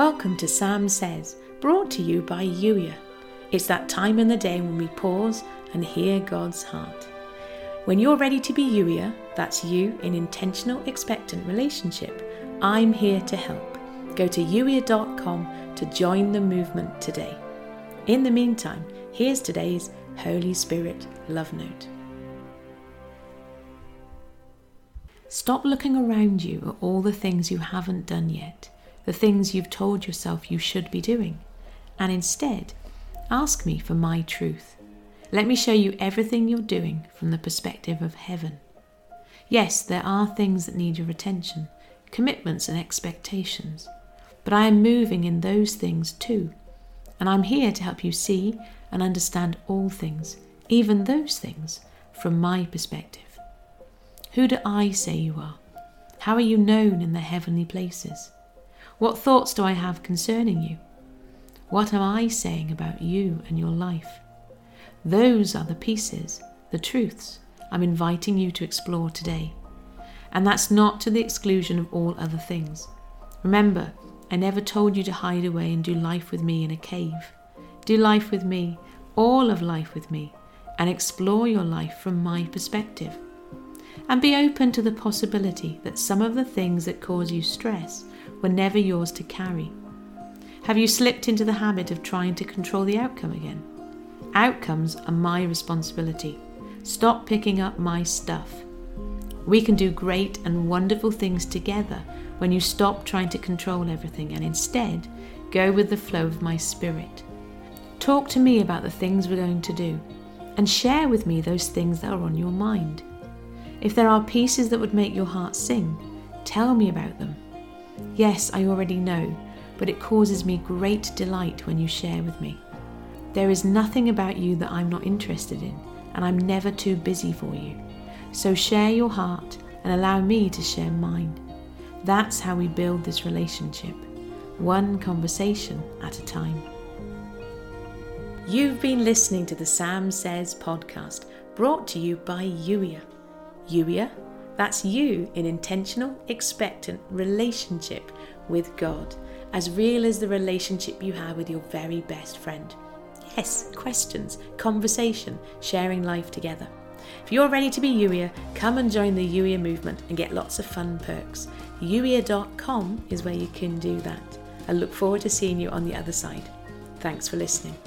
Welcome to Sam Says, brought to you by Youier. It's that time in the day when we pause and hear God's heart. When you're ready to be Youier, that's you in intentional expectant relationship, I'm here to help. Go to youier.com to join the movement today. In the meantime, here's today's Holy Spirit love note. Stop looking around you at all the things you haven't done yet, the things you've told yourself you should be doing, and instead ask me for my truth. Let me show you everything you're doing from the perspective of heaven. Yes, there are things that need your attention, commitments and expectations, but I am moving in those things too, and I'm here to help you see and understand all things, even those things, from my perspective. Who do I say you are? How are you known in the heavenly places? What thoughts do I have concerning you? What am I saying about you and your life? Those are the pieces, the truths I'm inviting you to explore today. And that's not to the exclusion of all other things. Remember, I never told you to hide away and do life with me in a cave. Do life with me, all of life with me, and explore your life from my perspective and be open to the possibility that some of the things that cause you stress were never yours to carry. Have you slipped into the habit of trying to control the outcome again? Outcomes are my responsibility. Stop picking up my stuff. We can do great and wonderful things together when you stop trying to control everything and instead go with the flow of my spirit. Talk to me about the things we're going to do and share with me those things that are on your mind. If there are pieces that would make your heart sing, tell me about them. Yes, I already know, but it causes me great delight when you share with me. There is nothing about you that I'm not interested in, and I'm never too busy for you. So share your heart and allow me to share mine. That's how we build this relationship, one conversation at a time. You've been listening to the Sam Says podcast, brought to you by Youier. Youier, that's you in intentional, expectant relationship with God, as real as the relationship you have with your very best friend. Yes, questions, conversation, sharing life together. If you're ready to be Youier, come and join the Youier movement and get lots of fun perks. Youier.com is where you can do that. I look forward to seeing you on the other side. Thanks for listening.